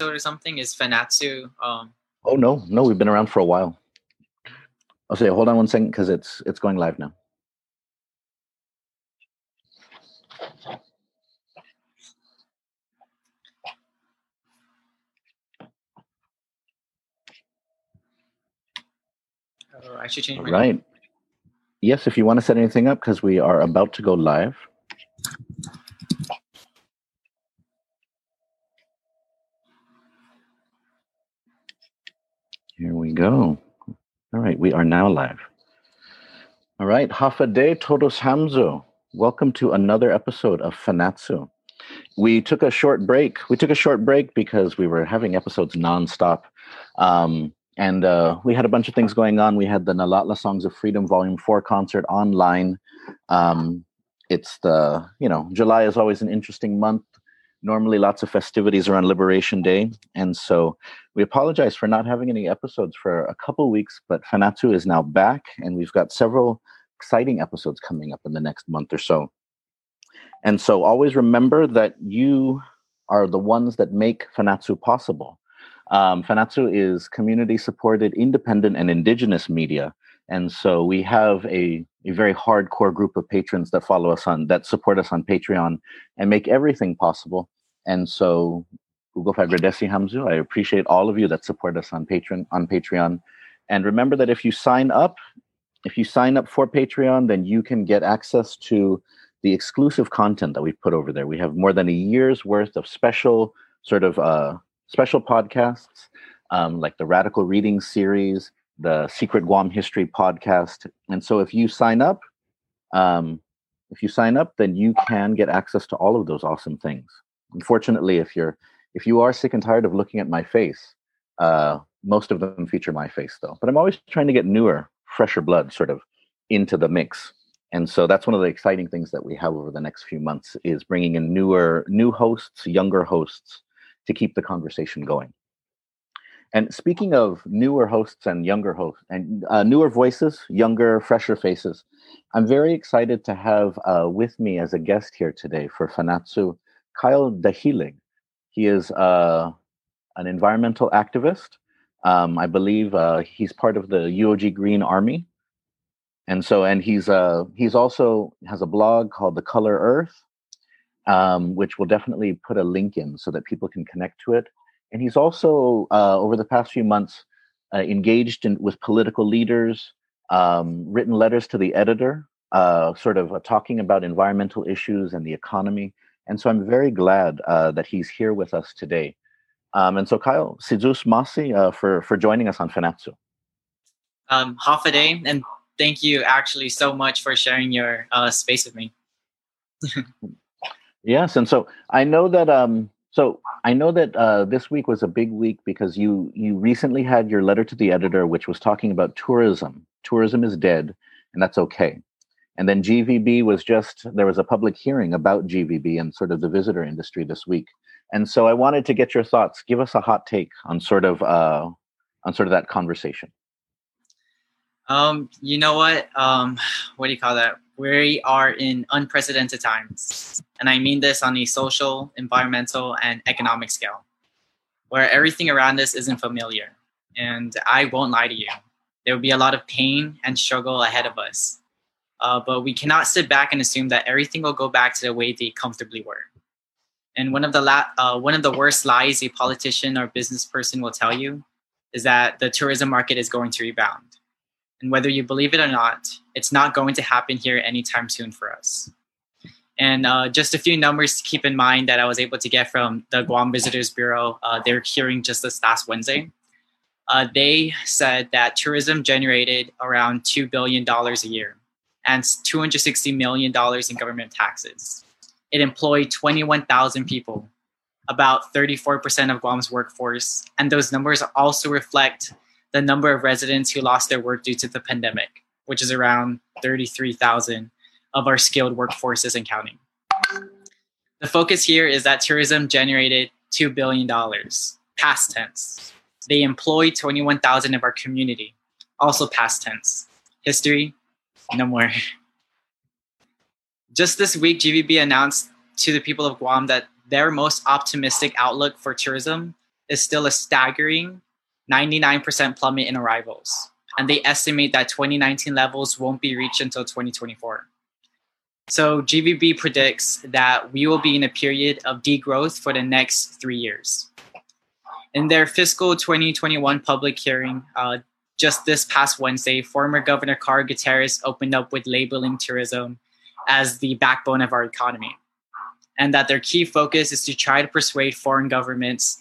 or something? Is Fanachu? Um... Oh no, no, we've been around for a while. I'll say, hold on one second because it's it's going live now. Oh, I should change my right. Yes, if you want to set anything up, because we are about to go live. Here we go. All right, we are now live. All right, Hafade Todos Hamzo. Welcome to another episode of Fanachu. We took a short break. We took a short break because we were having episodes nonstop. Um, and uh, we had a bunch of things going on. We had the Nalatla Songs of Freedom Volume 4 concert online. Um, it's the, you know, July is always an interesting month. Normally, lots of festivities around Liberation Day. And so we apologize for not having any episodes for a couple weeks, but Fanachu is now back, and we've got several exciting episodes coming up in the next month or so. And so always remember that you are the ones that make Fanachu possible. Um, Fanachu is community supported, independent, and indigenous media. And so we have a, a very hardcore group of patrons that follow us on, that support us on Patreon and make everything possible. And so Google Fagradesi Hamzu, I appreciate all of you that support us on Patreon on Patreon. And remember that if you sign up, if you sign up for Patreon, then you can get access to the exclusive content that we've put over there. We have more than a year's worth of special sort of uh, special podcasts um, like the Radical Reading series, the Secret Guam History podcast. And so if you sign up, um, if you sign up, then you can get access to all of those awesome things. Unfortunately, if you're if you are sick and tired of looking at my face, uh, most of them feature my face though. But I'm always trying to get newer, fresher blood sort of into the mix. And so that's one of the exciting things that we have over the next few months is bringing in newer, new hosts, younger hosts to keep the conversation going. And speaking of newer hosts and younger hosts and uh, newer voices, younger, fresher faces, I'm very excited to have uh, with me as a guest here today for Fanachu, Kyle Dahilig. He is uh, an environmental activist. Um, I believe uh, he's part of the UOG Green Army, and so and he's uh, he's also has a blog called The Color Earth, um, which we'll definitely put a link in so that people can connect to it. And he's also, uh, over the past few months, uh, engaged in, with political leaders, um, written letters to the editor, uh, sort of talking about environmental issues and the economy. And so I'm very glad uh, that he's here with us today. Um, and so, Kyle, Sidzus Masi uh, for, for joining us on Fanachu. Um, half a day, and thank you actually so much for sharing your space with me. Yes, and so I know that um so I know that uh, this week was a big week because you you recently had your letter to the editor, which was talking about tourism. Tourism is dead, and that's okay. And then GVB was just there was a public hearing about GVB and sort of the visitor industry this week. And so I wanted to get your thoughts. Give us a hot take on sort of uh, on sort of that conversation. Um, you know what? Um, what do you call that? we are in unprecedented times. And I mean this on a social, environmental, and economic scale, where everything around us isn't familiar. And I won't lie to you, there will be a lot of pain and struggle ahead of us. Uh, but we cannot sit back and assume that everything will go back to the way they comfortably were. And one of the la- uh, one of the worst lies a politician or business person will tell you is that the tourism market is going to rebound. And whether you believe it or not, it's not going to happen here anytime soon for us. And uh, just a few numbers to keep in mind that I was able to get from the Guam Visitors Bureau. Uh, their hearing just this last Wednesday. Uh, they said that tourism generated around $2 billion a year and $260 million in government taxes. It employed 21,000 people, about 34% of Guam's workforce. And those numbers also reflect the number of residents who lost their work due to the pandemic, which is around 33,000 of our skilled workforces and counting. The focus here is that tourism generated $2 billion, past tense. They employed 21,000 of our community, also past tense. History, no more. Just this week, GVB announced to the people of Guam that their most optimistic outlook for tourism is still a staggering 99% plummet in arrivals. And they estimate that 2019 levels won't be reached until 2024. So GVB predicts that we will be in a period of degrowth for the next three years. In their fiscal 2021 public hearing, uh, just this past Wednesday, former Governor Carl Gutierrez opened up with labeling tourism as the backbone of our economy, and that their key focus is to try to persuade foreign governments,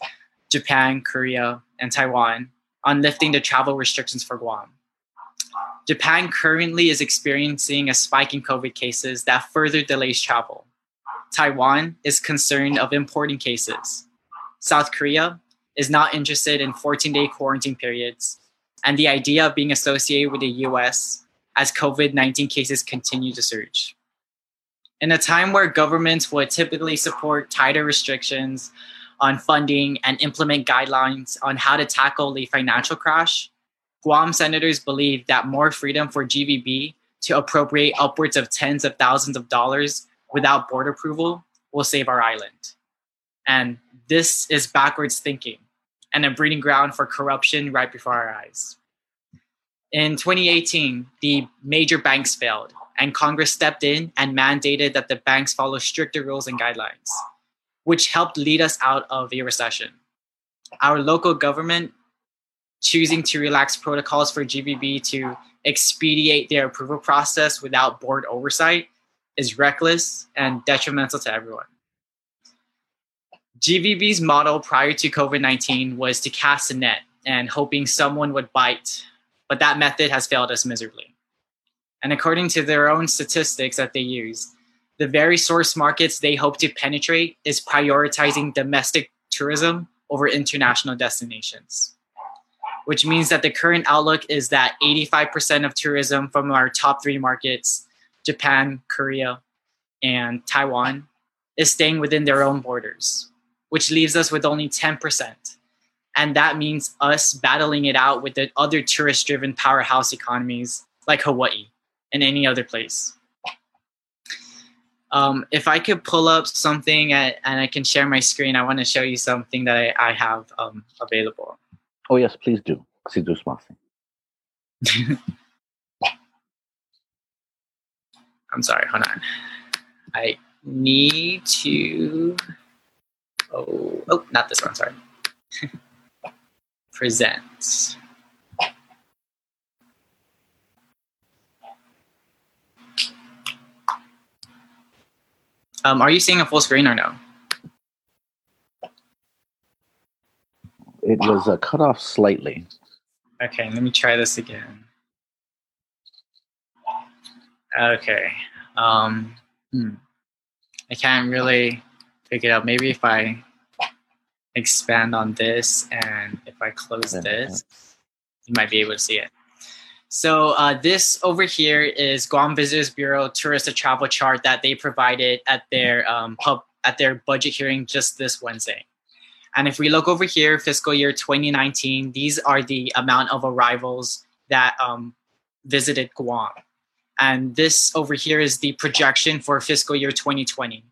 Japan, Korea, and Taiwan, on lifting the travel restrictions for Guam. Japan currently is experiencing a spike in COVID cases that further delays travel. Taiwan is concerned of importing cases. South Korea is not interested in 14 day quarantine periods, and the idea of being associated with the US as COVID 19 cases continue to surge. In a time where governments would typically support tighter restrictions on funding and implement guidelines on how to tackle the financial crash, Guam senators believe that more freedom for GVB to appropriate upwards of tens of thousands of dollars without board approval will save our island. And this is backwards thinking and a breeding ground for corruption right before our eyes. In 2018, the major banks failed, and Congress stepped in and mandated that the banks follow stricter rules and guidelines, which helped lead us out of a recession. Our local government choosing to relax protocols for GVB to expedite their approval process without board oversight is reckless and detrimental to everyone. GVB's model prior to COVID 19 was to cast a net and hoping someone would bite, but that method has failed us miserably. And according to their own statistics that they use, the very source markets they hope to penetrate is prioritizing domestic tourism over international destinations, which means that the current outlook is that 85% of tourism from our top three markets, Japan, Korea, and Taiwan, is staying within their own borders which leaves us with only 10%. And that means us battling it out with the other tourist driven powerhouse economies like Hawaii and any other place. Um, if I could pull up something at, and I can share my screen, I want to show you something that I, I have um, available. Oh, yes, please do. Please do something. I'm sorry, hold on. I need to Oh, oh, not this one. Sorry. Present. Um, are you seeing a full screen or no? It was uh, cut off slightly. Okay, let me try this again. Okay. Um, hmm. I can't really pick it up. Maybe if I expand on this and if I close this, you might be able to see it. So uh, this over here is Guam Visitors Bureau tourist travel chart that they provided at their um, pub at their budget hearing just this Wednesday. And if we look over here, fiscal year 2019, these are the amount of arrivals that um, visited Guam. And this over here is the projection for fiscal year 2020.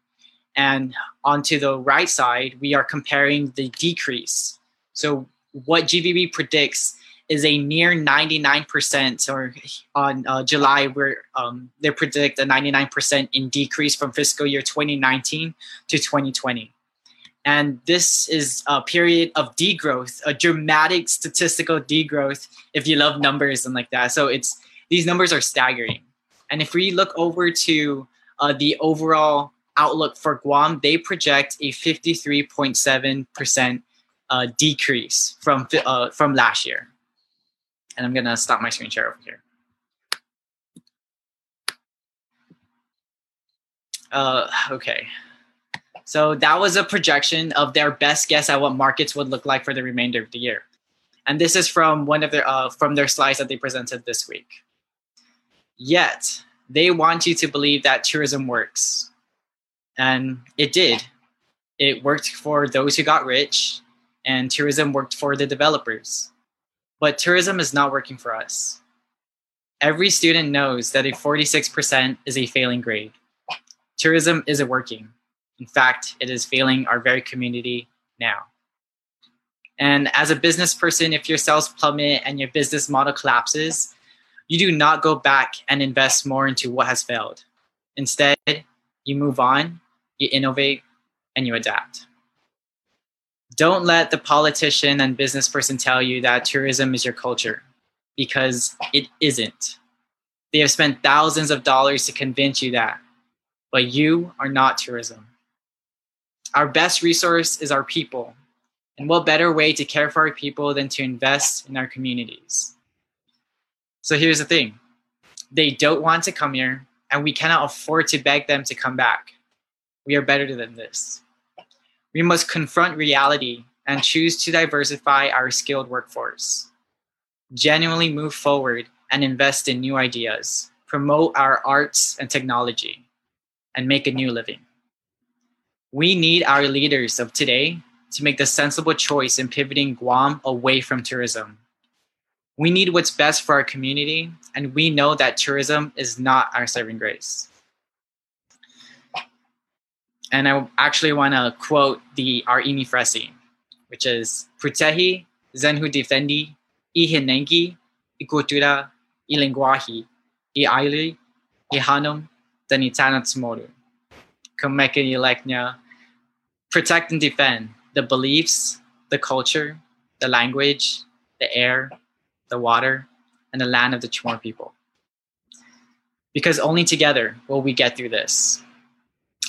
And onto the right side, we are comparing the decrease. So what GVB predicts is a near 99% or on uh, July where um, they predict a 99% in decrease from fiscal year 2019 to 2020. And this is a period of degrowth, a dramatic statistical degrowth if you love numbers and like that. So it's these numbers are staggering. And if we look over to uh, the overall outlook for Guam, they project a 53.7% uh, decrease from uh, from last year. And I'm gonna stop my screen share over here. Uh, okay. So that was a projection of their best guess at what markets would look like for the remainder of the year. And this is from one of their uh, from their slides that they presented this week. Yet they want you to believe that tourism works and it did. It worked for those who got rich, and tourism worked for the developers. But tourism is not working for us. Every student knows that a 46% is a failing grade. Tourism isn't working. In fact, it is failing our very community now. And as a business person, if your sales plummet and your business model collapses, you do not go back and invest more into what has failed. Instead, you move on, you innovate, and you adapt. Don't let the politician and business person tell you that tourism is your culture because it isn't. They have spent thousands of dollars to convince you that, but you are not tourism. Our best resource is our people. And what better way to care for our people than to invest in our communities? So here's the thing they don't want to come here, and we cannot afford to beg them to come back. We are better than this. We must confront reality and choose to diversify our skilled workforce. Genuinely move forward and invest in new ideas, promote our arts and technology, and make a new living. We need our leaders of today to make the sensible choice in pivoting Guam away from tourism. We need what's best for our community, and we know that tourism is not our saving grace. And I actually want to quote the our Ini Fresi, which is Zenhu Defendi Ileknya protect and defend the beliefs, the culture, the language, the air, the water, and the land of the Chamorro people. Because only together will we get through this.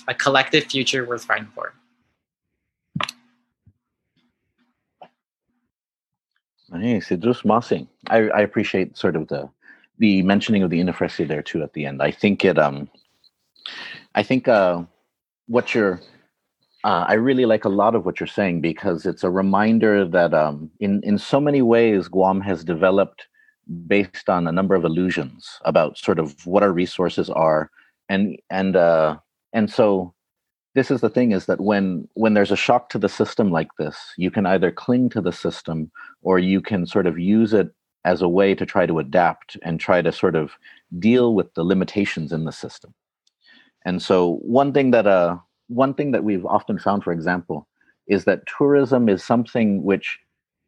A collective future worth fighting for. Nice, Idris Mossing. I, I appreciate sort of the the mentioning of the Inifresi there too at the end. I think it um I think uh what you're uh, I really like a lot of what you're saying because it's a reminder that um, in in so many ways Guam has developed based on a number of illusions about sort of what our resources are, and and uh, and so this is the thing is that when when there's a shock to the system like this, you can either cling to the system or you can sort of use it as a way to try to adapt and try to sort of deal with the limitations in the system. And so one thing that uh one thing that we've often found, for example, is that tourism is something which,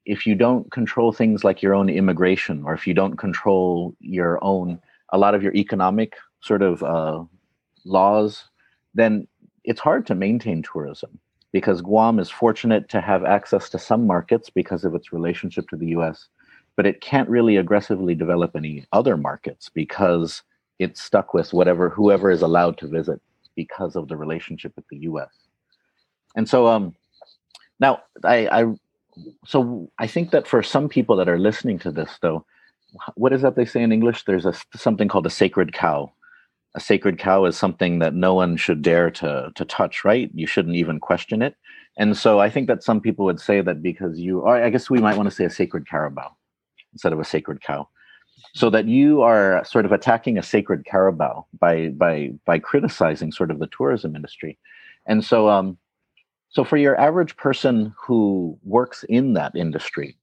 if you don't control things like your own immigration, or if you don't control your own, a lot of your economic sort of uh, laws, then it's hard to maintain tourism because Guam is fortunate to have access to some markets because of its relationship to the US, but it can't really aggressively develop any other markets because it's stuck with whatever whoever is allowed to visit because of the relationship with the U.S. And so, um, now I, I, so I think that for some people that are listening to this, though, what is that they say in English? There's a something called a sacred cow. A sacred cow is something that no one should dare to to touch, right? You shouldn't even question it. And so I think that some people would say that because you, are, I guess we might want to say a sacred carabao instead of a sacred cow so that you are sort of attacking a sacred carabao by by by criticizing sort of the tourism industry and so um so for your average person who works in that industry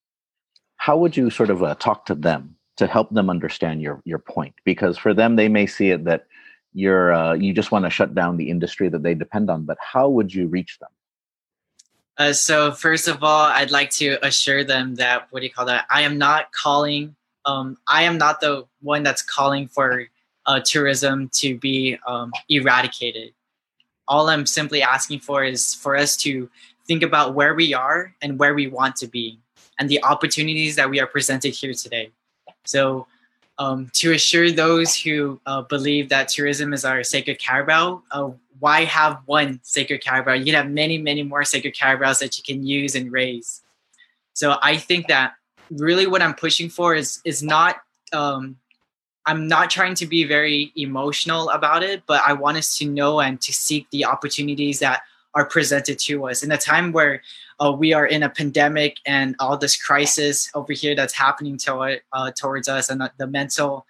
how would you sort of uh, talk to them to help them understand your your point because for them they may see it that you're uh, you just want to shut down the industry that they depend on but how would you reach them uh, so first of all i'd like to assure them that what do you call that i am not calling um, I am not the one that's calling for uh, tourism to be um, eradicated. All I'm simply asking for is for us to think about where we are and where we want to be and the opportunities that we are presented here today. So, um, to assure those who uh, believe that tourism is our sacred carabao, uh, why have one sacred carabao? You can have many, many more sacred carabaos that you can use and raise. So, I think that really what I'm pushing for is is not um, I'm not trying to be very emotional about it, but I want us to know and to seek the opportunities that are presented to us in a time where uh, we are in a pandemic and all this crisis over here that's happening to, uh, towards us and the mental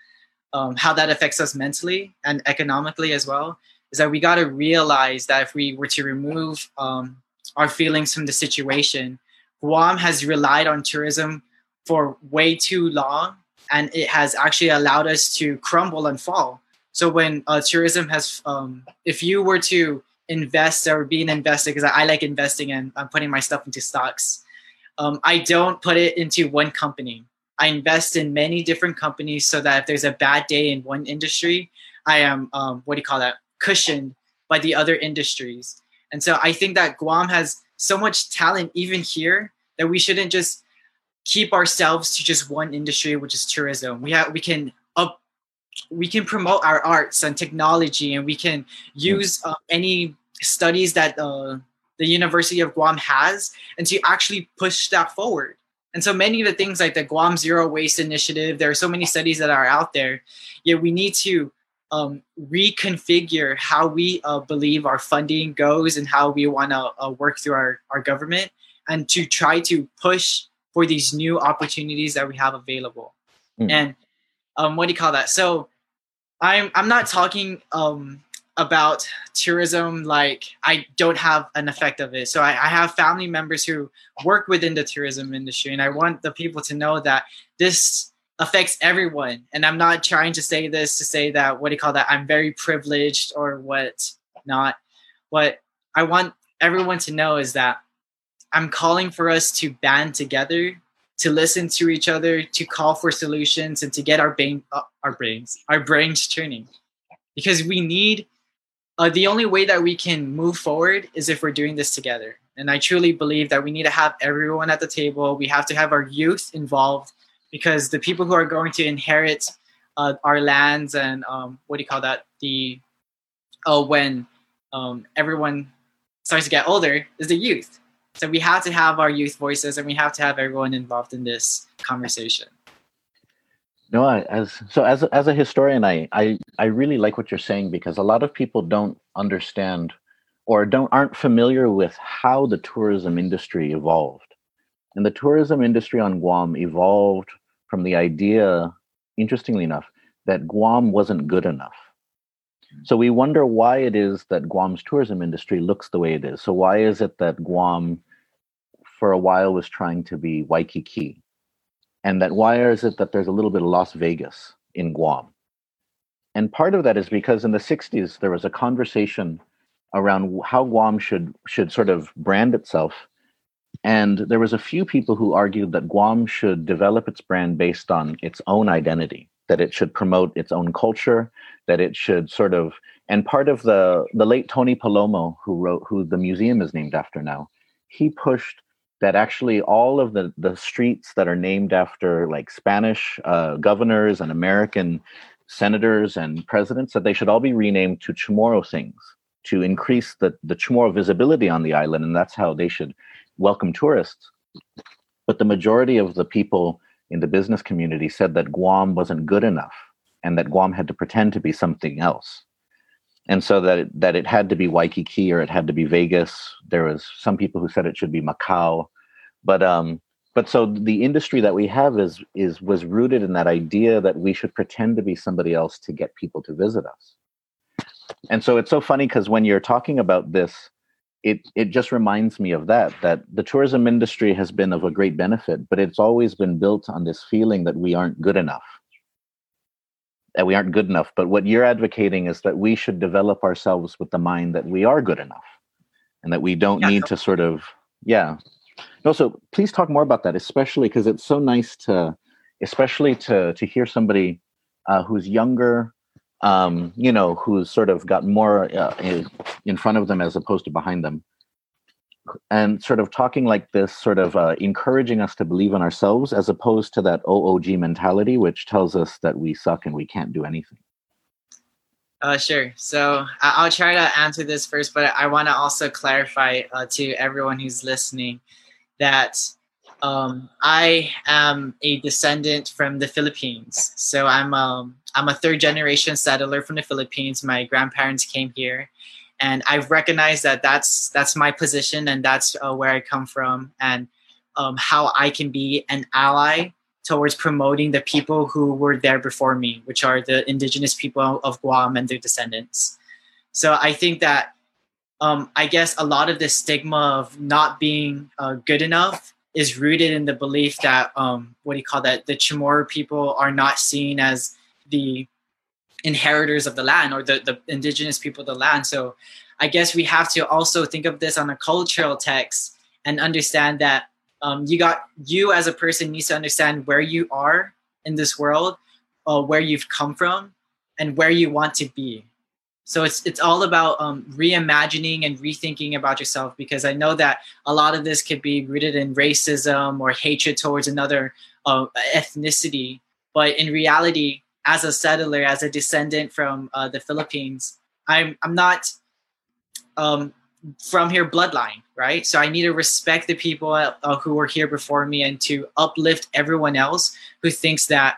um, how that affects us mentally and economically as well is that we got to realize that if we were to remove um, our feelings from the situation guam has relied on tourism for way too long and it has actually allowed us to crumble and fall. So when uh, tourism has um, if you were to invest or be an investor because I, I, like investing and i'm putting my stuff into stocks um, I don't put it into one company. I invest in many different companies so that if there's a bad day in one industry, I am um, what do you call that cushioned by the other industries. And so I think that Guam has so much talent even here that we shouldn't just keep ourselves to just one industry, which is tourism. We have we can we can promote our arts and technology, and we can use uh, any studies that uh, the University of Guam has, and to actually push that forward. And so many of the things like the Guam Zero Waste Initiative, there are so many studies that are out there. Yet we need to um, reconfigure how we uh, believe our funding goes and how we want to uh, work through our, our government and to try to push for these new opportunities that we have available. Mm. And um, what do you call that? So I'm I'm not talking um, about tourism like I don't have an effect of it. So I, I have family members who work within the tourism industry, and I want the people to know that this affects everyone. And I'm not trying to say this to say that what do you call that? I'm very privileged or what not. What I want everyone to know is that I'm calling for us to band together, to listen to each other, to call for solutions, and to get our brain, uh, our brains, our brains turning, because we need. Uh, the only way that we can move forward is if we're doing this together. And I truly believe that we need to have everyone at the table. We have to have our youth involved because the people who are going to inherit uh, our lands and um, what do you call that? The uh, when um, everyone starts to get older is the youth. So we have to have our youth voices, and we have to have everyone involved in this conversation. No, as so as as a historian, I I I really like what you're saying because a lot of people don't understand or don't aren't familiar with how the tourism industry evolved. And the tourism industry on Guam evolved from the idea, interestingly enough, that Guam wasn't good enough. So we wonder why it is that Guam's tourism industry looks the way it is. So why is it that Guam for a while was trying to be Waikiki? And that why is it that there's a little bit of Las Vegas in Guam? And part of that is because in the 60s there was a conversation around how Guam should should sort of brand itself. And there was a few people who argued that Guam should develop its brand based on its own identity that it should promote its own culture, that it should sort of and part of the the late Tony Palomo, who wrote who the museum is named after now, he pushed that actually all of the the streets that are named after like Spanish uh, governors and American senators and presidents that they should all be renamed to Chamorro things to increase the the Chamorro visibility on the island, and that's how they should welcome tourists. But the majority of the people in the business community said that Guam wasn't good enough and that Guam had to pretend to be something else. And so that it, that it had to be Waikiki or it had to be Vegas. There was some people who said it should be Macau, but um, but so the industry that we have is is was rooted in that idea that we should pretend to be somebody else to get people to visit us. And so it's so funny because when you're talking about this, it it just reminds me of that that the tourism industry has been of a great benefit but it's always been built on this feeling that we aren't good enough. That we aren't good enough but what you're advocating is that we should develop ourselves with the mind that we are good enough and that we don't yeah, need to sort of yeah no so please talk more about that especially because it's so nice to especially to to hear somebody uh, who's younger um, you know, who's sort of got more uh, in front of them as opposed to behind them. And sort of talking like this, sort of uh, encouraging us to believe in ourselves as opposed to that OOG mentality, which tells us that we suck and we can't do anything. Uh, sure. So I'll try to answer this first, but I want to also clarify uh, to everyone who's listening that um, I am a descendant from the Philippines. So I'm um, I'm a third generation settler from the Philippines. My grandparents came here, and I've recognized that that's that's my position and that's uh, where I come from, and um, how I can be an ally towards promoting the people who were there before me, which are the indigenous people of Guam and their descendants. So I think that um, I guess a lot of the stigma of not being uh, good enough is rooted in the belief that um, what do you call that the Chamorro people are not seen as the inheritors of the land or the, the indigenous people of the land. So I guess we have to also think of this on a cultural text and understand that um, you got you as a person needs to understand where you are in this world, uh, where you've come from, and where you want to be. So it's it's all about um, reimagining and rethinking about yourself because I know that a lot of this could be rooted in racism or hatred towards another uh, ethnicity. But in reality, as a settler, as a descendant from uh, the Philippines, I'm I'm not um, from here bloodline, right? So I need to respect the people uh, who were here before me and to uplift everyone else who thinks that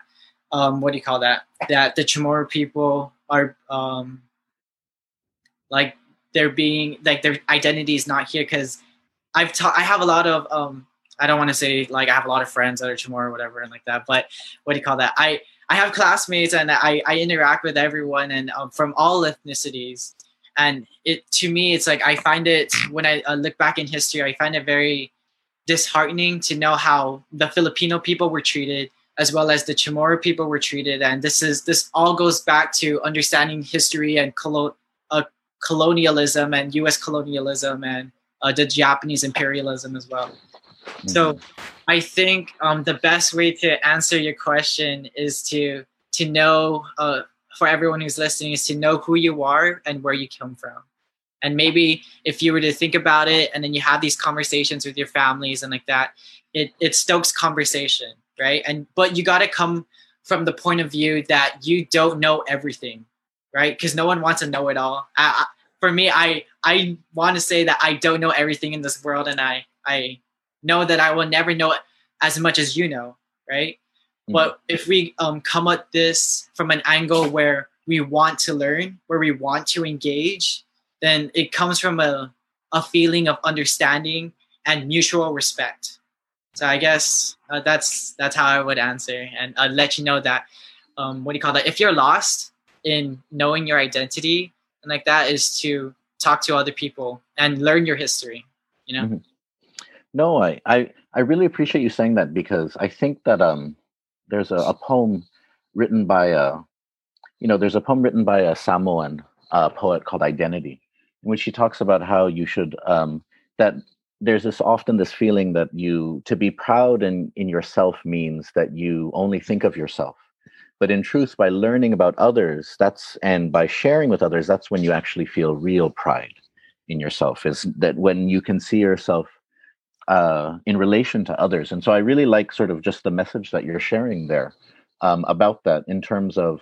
um, what do you call that? That the Chamorro people are um, like they're being like their identity is not here because I've taught I have a lot of um, I don't want to say like I have a lot of friends that are Chamorro or whatever and like that, but what do you call that? I I have classmates and I, I interact with everyone and um, from all ethnicities and it to me it's like i find it when i uh, look back in history i find it very disheartening to know how the filipino people were treated as well as the chamorro people were treated and this is this all goes back to understanding history and colo- uh, colonialism and us colonialism and uh, the japanese imperialism as well mm-hmm. so i think um, the best way to answer your question is to to know uh, for everyone who's listening is to know who you are and where you come from. And maybe if you were to think about it and then you have these conversations with your families and like that, it, it stokes conversation, right? And but you got to come from the point of view that you don't know everything, right? Because no one wants to know it all. I, I, for me, I I want to say that I don't know everything in this world, and I I know that I will never know as much as you know, right? Mm-hmm. But if we um, come at this from an angle where we want to learn, where we want to engage, then it comes from a, a feeling of understanding and mutual respect. So I guess uh, that's that's how I would answer, and I'd let you know that um, what do you call that? If you're lost in knowing your identity and like that, is to talk to other people and learn your history. You know. Mm-hmm. No, I, I I really appreciate you saying that because I think that um there's a, a, poem written by a you know there's a poem written by a samoan uh, poet called identity in which he talks about how you should um, that there's this often this feeling that you to be proud in in yourself means that you only think of yourself but in truth by learning about others that's and by sharing with others that's when you actually feel real pride in yourself is that when you can see yourself uh, in relation to others. And so I really like sort of just the message that you're sharing there um, about that in terms of,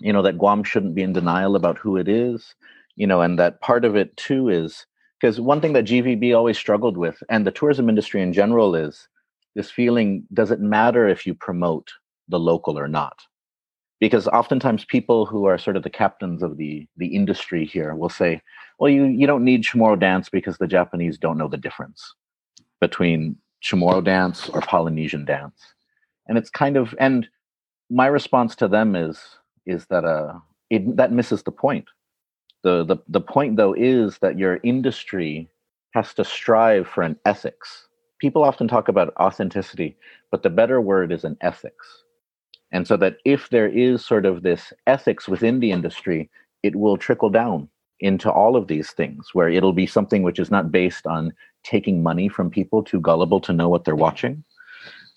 you know, that Guam shouldn't be in denial about who it is, you know, and that part of it too is because one thing that GVB always struggled with and the tourism industry in general is this feeling does it matter if you promote the local or not? Because oftentimes people who are sort of the captains of the the industry here will say, well, you, you don't need Chamorro dance because the Japanese don't know the difference between Chamorro dance or Polynesian dance. And it's kind of and my response to them is is that uh it, that misses the point. The, the the point though is that your industry has to strive for an ethics. People often talk about authenticity, but the better word is an ethics. And so that if there is sort of this ethics within the industry, it will trickle down into all of these things where it'll be something which is not based on taking money from people too gullible to know what they're watching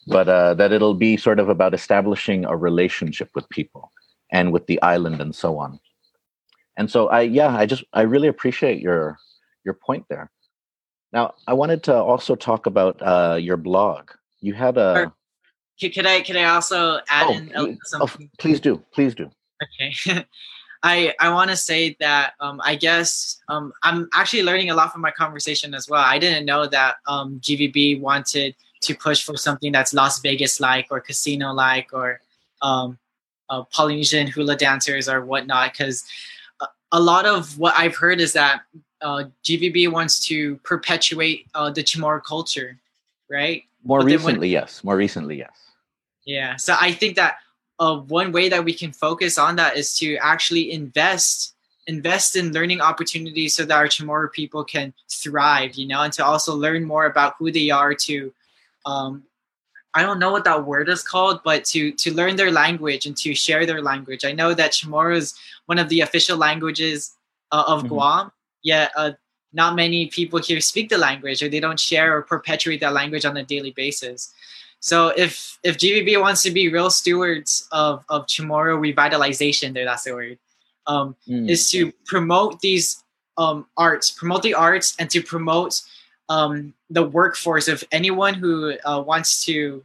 but uh, that it'll be sort of about establishing a relationship with people and with the island and so on. And so i yeah i just i really appreciate your your point there. Now i wanted to also talk about uh, your blog. You had a could i could i also add oh, in something? Oh, please do please do okay I I want to say that um, I guess um, I'm actually learning a lot from my conversation as well. I didn't know that um, GVB wanted to push for something that's Las Vegas like or casino like or um, uh, Polynesian hula dancers or whatnot. Because a, a lot of what I've heard is that uh, GVB wants to perpetuate uh, the Chamorro culture, right? More but recently, when, yes. More recently, yes. Yeah. So I think that uh, one way that we can focus on that is to actually invest invest in learning opportunities so that our Chamorro people can thrive, you know, and to also learn more about who they are to um, I don't know what that word is called, but to to learn their language and to share their language. I know that Chamorro is one of the official languages uh, of mm-hmm. Guam. Yet uh, not many people here speak the language or they don't share or perpetuate that language on a daily basis. So if if GVB wants to be real stewards of of Chamorro revitalization, there that's the word, um, mm. is to promote these um, arts, promote the arts, and to promote um, the workforce of anyone who uh, wants to,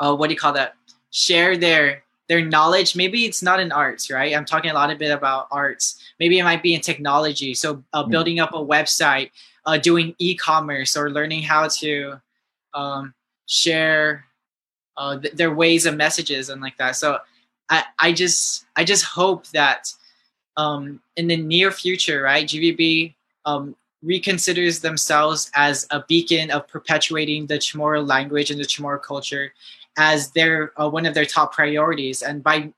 uh, what do you call that? Share their their knowledge. Maybe it's not in arts, right? I'm talking a lot of bit about arts. Maybe it might be in technology. So uh, hmm. building up a website, uh, doing e-commerce, or learning how to um, share uh, th- their ways of messages and like that. So I, I just I just hope that um, in the near future, right, GVB um, reconsiders themselves as a beacon of perpetuating the Chamorro language and the Chamorro culture as their uh, one of their top priorities. And by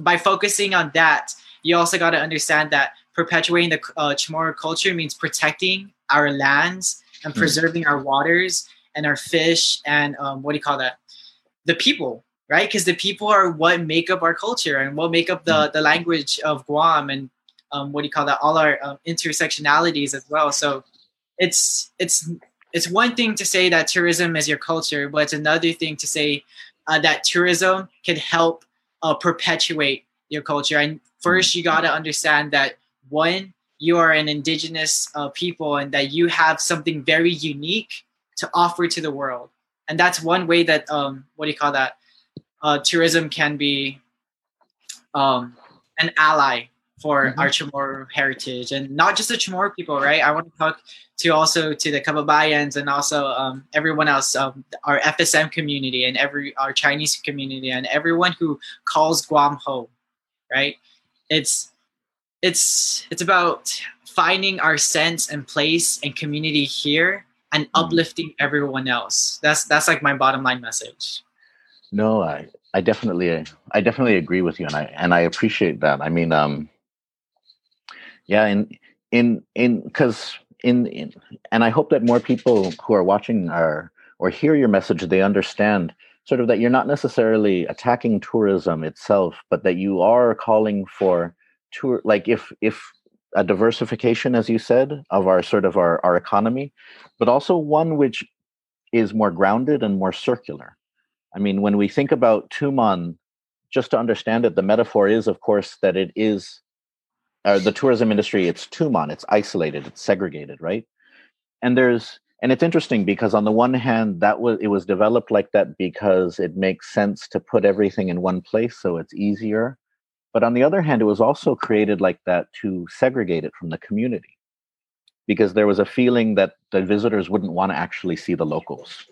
by focusing on that, you also got to understand that perpetuating the uh, Chamorro culture means protecting our lands and mm. preserving mm. our waters and our fish and um, what do you call that? The people, right? Because the people are what make up our culture and what make up the mm. the language of Guam and um, what do you call that? All our um, intersectionalities as well. So it's it's it's one thing to say that tourism is your culture, but it's another thing to say uh, that tourism can help uh, perpetuate your culture. And first, you got to understand that one, you are an indigenous uh, people and that you have something very unique to offer to the world. And that's one way that um, what do you call that? Uh, tourism can be um, an ally for mm-hmm. our Chamorro heritage and not just the Chamorro people, right? I want to talk to also to the Kababayans and also um, everyone else, um, our FSM community and every our Chinese community and everyone who calls Guam home, right? It's it's it's about finding our sense and place and community here and mm-hmm. uplifting everyone else. That's that's like my bottom line message. No, I I definitely I definitely agree with you and I and I appreciate that. I mean um yeah, in in in because in, in and I hope that more people who are watching are or hear your message, they understand sort of that you're not necessarily attacking tourism itself, but that you are calling for tour like if if a diversification, as you said, of our sort of our, our economy, but also one which is more grounded and more circular. I mean, when we think about Tumon, just to understand it, the metaphor is, of course, that it is uh, the tourism industry, it's Tumon, it's isolated, it's segregated, right? And there's and it's interesting because on the one hand, that was it was developed like that because it makes sense to put everything in one place, so it's easier. But on the other hand, it was also created like that to segregate it from the community because there was a feeling that the visitors wouldn't want to actually see the locals.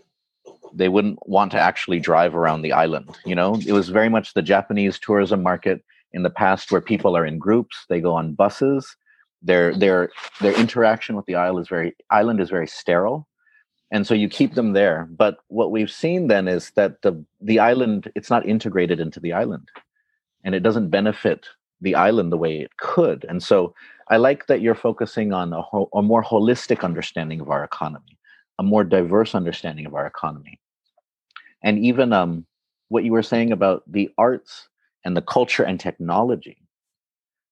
They wouldn't want to actually drive around the island. You know, it was very much the Japanese tourism market in the past where people are in groups they go on buses their their their interaction with the island is very island is very sterile and so you keep them there but what we've seen then is that the the island it's not integrated into the island and it doesn't benefit the island the way it could. And so i like that you're focusing on a, ho- a more holistic understanding of our economy a more diverse understanding of our economy. And even um, what you were saying about the arts and the culture and technology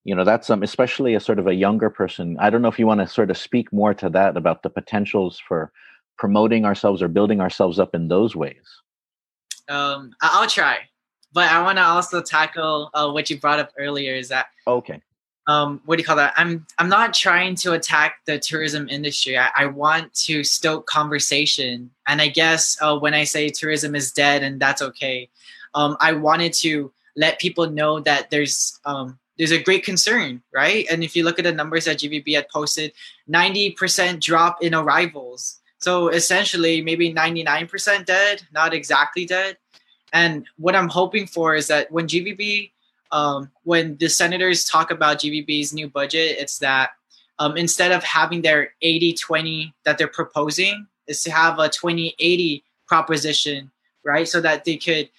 you know that's um, especially a sort of a younger person i don't know if you want to sort of speak more to that about the potentials for promoting ourselves or building ourselves up in those ways. Um, i'll try but i want to also tackle uh, what you brought up earlier is that okay um, what do you call that i'm i'm not trying to attack the tourism industry i, I want to stoke conversation and i guess uh, when i say tourism is dead and that's okay um, i wanted to let people know that there's um, there's a great concern, right? And if you look at the numbers that GVB had posted, 90% drop in arrivals. So essentially, maybe 99% dead, not exactly dead. And what I'm hoping for is that when GVB, um, when the senators talk about GVB's new budget, it's that um, instead of having their 80 20 that they're proposing, is to have a 20 80 proposition, right? So that they could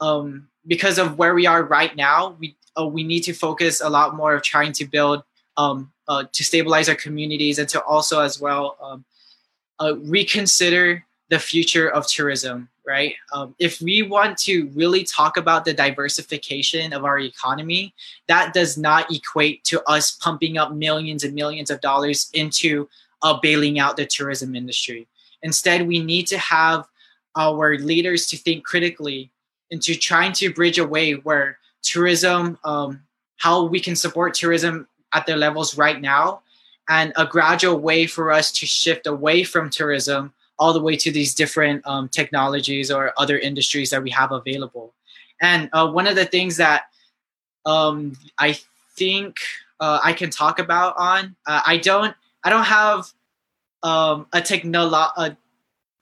um, because of where we are right now, we uh, we need to focus a lot more of trying to build um, uh, to stabilize our communities and to also as well um, uh, reconsider the future of tourism. Right? Um, if we want to really talk about the diversification of our economy, that does not equate to us pumping up millions and millions of dollars into uh, bailing out the tourism industry. Instead, we need to have our leaders to think critically into trying to bridge a way where tourism, um, how we can support tourism at their levels right now, and a gradual way for us to shift away from tourism all the way to these different um, technologies or other industries that we have available. And uh, one of the things that um, I think uh, I can talk about on, uh, I don't, I don't have um, a technolo-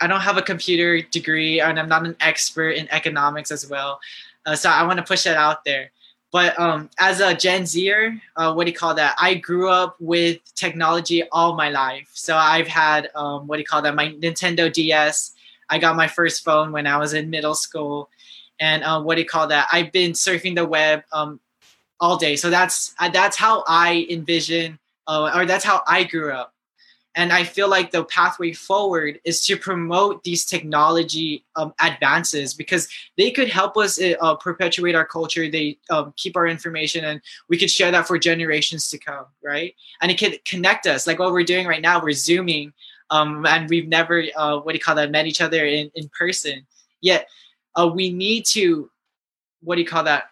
I don't have a computer degree, and I'm not an expert in economics as well. Uh, so I want to push that out there. But um, as a Gen Zer, uh, what do you call that? I grew up with technology all my life. So I've had um, what do you call that? My Nintendo DS. I got my first phone when I was in middle school, and uh, what do you call that? I've been surfing the web um, all day. So that's uh, that's how I envision, uh, or that's how I grew up. And I feel like the pathway forward is to promote these technology um, advances because they could help us uh, uh, perpetuate our culture. They um, keep our information and we could share that for generations to come, right? And it could connect us like what we're doing right now. We're Zooming um, and we've never, uh, what do you call that, met each other in, in person. Yet uh, we need to, what do you call that,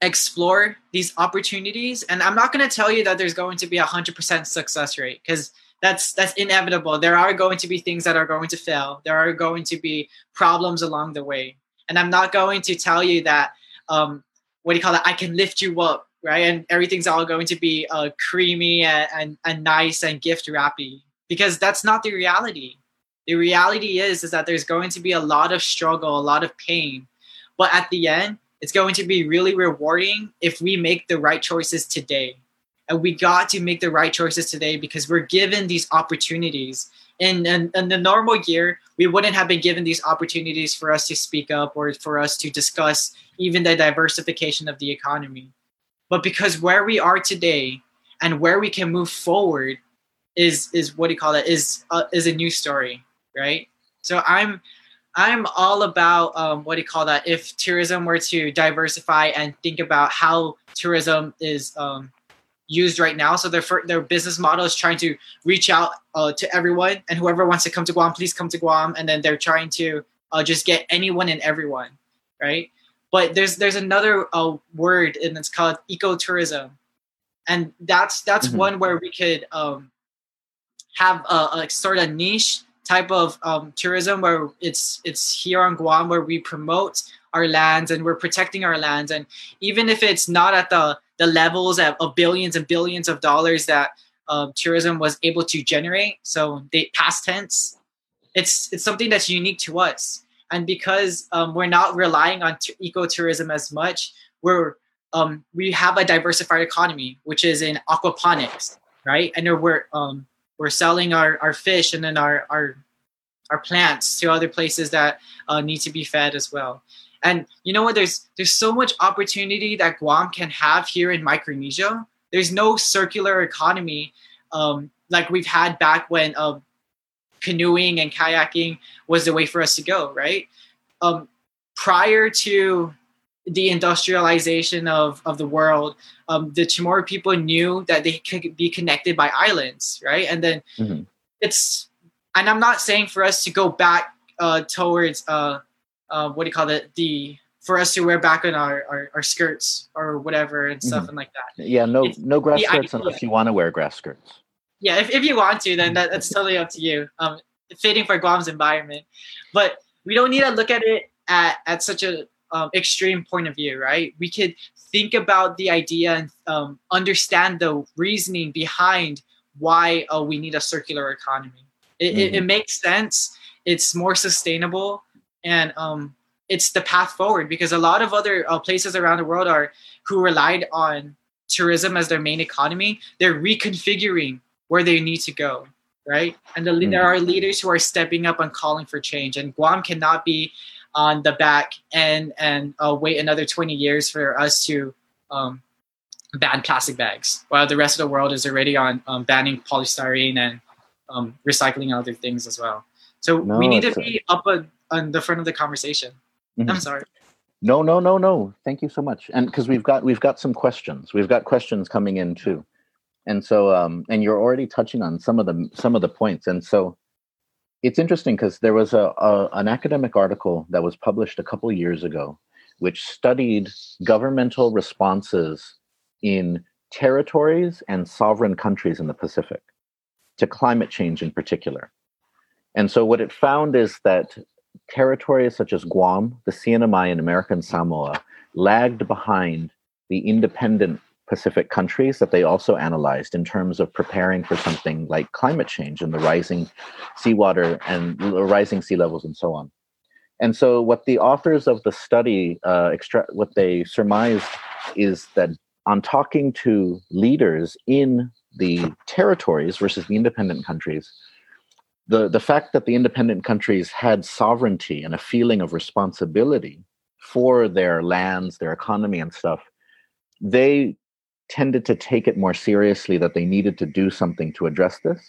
explore these opportunities. And I'm not going to tell you that there's going to be a 100% success rate because that's that's inevitable. There are going to be things that are going to fail. There are going to be problems along the way. And i'm not going to tell you that um, what do you call it i can lift you up right? And everything's all going to be uh, creamy and, and, and nice and gift wrappy. Because that's not the reality. The reality is is that there's going to be a lot of struggle a lot of pain. But at the end it's going to be really rewarding if we make the right choices today and we got to make the right choices today because we're given these opportunities. In, in, in the normal year, we wouldn't have been given these opportunities for us to speak up or for us to discuss even the diversification of the economy. But because where we are today and where we can move forward is is what do you call it is uh, is a new story, right? So I'm I'm all about um, what do you call that? If tourism were to diversify and think about how tourism is um, used right now. So their their business model is trying to reach out uh, to everyone, and whoever wants to come to Guam, please come to Guam. And then they're trying to uh, just get anyone and everyone, right? But there's there's another uh, word, and it's called ecotourism, and that's that's mm-hmm. one where we could um, have a, a, sort of niche type of um, tourism where it's it's here on Guam where we promote our lands and we're protecting our lands, and even if it's not at the the levels of, of billions and billions of dollars that um, tourism was able to generate. So past tense, it's it's something that's unique to us. And because um, we're not relying on t- ecotourism as much, we're um, we have a diversified economy, which is in aquaponics, right? And we're um, we're selling our, our fish and then our, our our plants to other places that uh, need to be fed as well. And you know what? There's there's so much opportunity that Guam can have here in Micronesia. There's no circular economy um, like we've had back when um, canoeing and kayaking was the way for us to go, right? Um, prior to the industrialization of, of the world, um, the Chamorro people knew that they could be connected by islands, right? And then mm-hmm. it's, and I'm not saying for us to go back uh, towards uh, uh, what do you call it? The for us to wear back on our, our, our skirts or whatever and stuff mm-hmm. and like that. Yeah, no it's no grass skirts idea. unless you want to wear grass skirts. Yeah, if, if you want to, then that, that's totally up to you. Um, fitting for Guam's environment, but we don't need to look at it at, at such a um, extreme point of view, right? We could think about the idea and um, understand the reasoning behind why uh, we need a circular economy. It, mm-hmm. it, it mm-hmm. makes sense. It's more sustainable and um, it's the path forward because a lot of other uh, places around the world are who relied on tourism as their main economy they're reconfiguring where they need to go right? And the, mm. there are leaders who are stepping up and calling for change. And guam cannot be on the back and and uh, wait another 20 years for us to um, ban plastic bags while the rest of the world is already on um, banning polystyrene and um, recycling other things as well. So no, we need to be up a on the front of the conversation. Mm-hmm. I'm sorry. No, no, no, no. Thank you so much. And because we've got we've got some questions. We've got questions coming in too. And so um and you're already touching on some of the some of the points. And so it's interesting because there was a, a, an academic article that was published a couple years ago which studied governmental responses in territories and sovereign countries in the Pacific to climate change in particular. And so what it found is that territories such as Guam, the CNMI, and American Samoa lagged behind the independent Pacific countries that they also analyzed in terms of preparing for something like climate change and the rising seawater and rising sea levels and so on. And so, what the authors of the study uh, extra- what they surmised is that on talking to leaders in the territories versus the independent countries, the, the fact that the independent countries had sovereignty and a feeling of responsibility for their lands, their economy, and stuff, they tended to take it more seriously that they needed to do something to address this.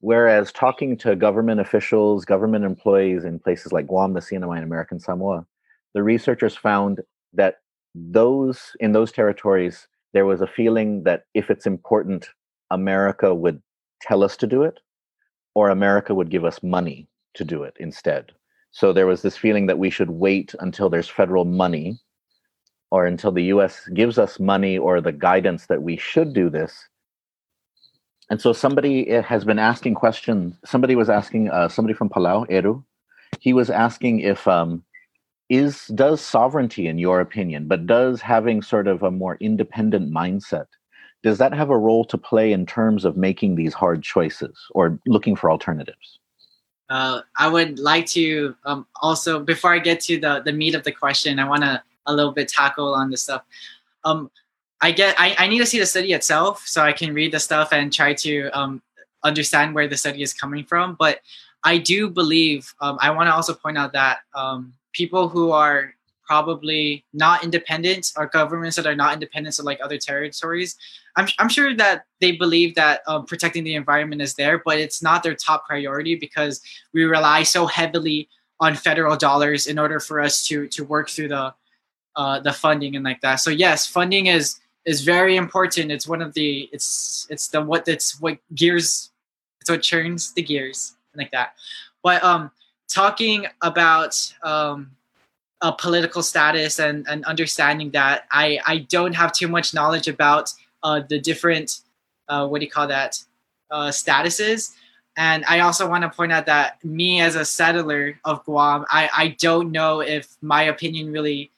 Whereas talking to government officials, government employees in places like Guam, the CNMI, and American Samoa, the researchers found that those in those territories, there was a feeling that if it's important, America would tell us to do it or America would give us money to do it instead. So there was this feeling that we should wait until there's federal money or until the US gives us money or the guidance that we should do this. And so somebody eh, has been asking questions. Somebody was asking, uh, somebody from Palau, Eru, he was asking if um, is does sovereignty, in your opinion, but does having sort of a more independent mindset does that have a role to play in terms of making these hard choices or looking for alternatives? Uh, I would like to um, also, before I get to the, the meat of the question, I want to a little bit tackle on this stuff. Um, I get, I, I need to see the study itself so I can read the stuff and try to um, understand where the study is coming from. But I do believe, um, I want to also point out that um, people who are probably not independent or governments that are not independent of like other territories. I'm, I'm sure that they believe that um, protecting the environment is there but it's not their top priority because we rely so heavily on federal dollars in order for us to to work through the uh, the funding and like that. So yes funding is is very important. It's one of the it's it's the what that's what gears it's what churns the gears like that. But um talking about um uh, political status and, and understanding that I, I don't have too much knowledge about uh, the different uh, what do you call that uh, statuses. And i also want to point out that me as a settler of guam i, I don't know if my opinion really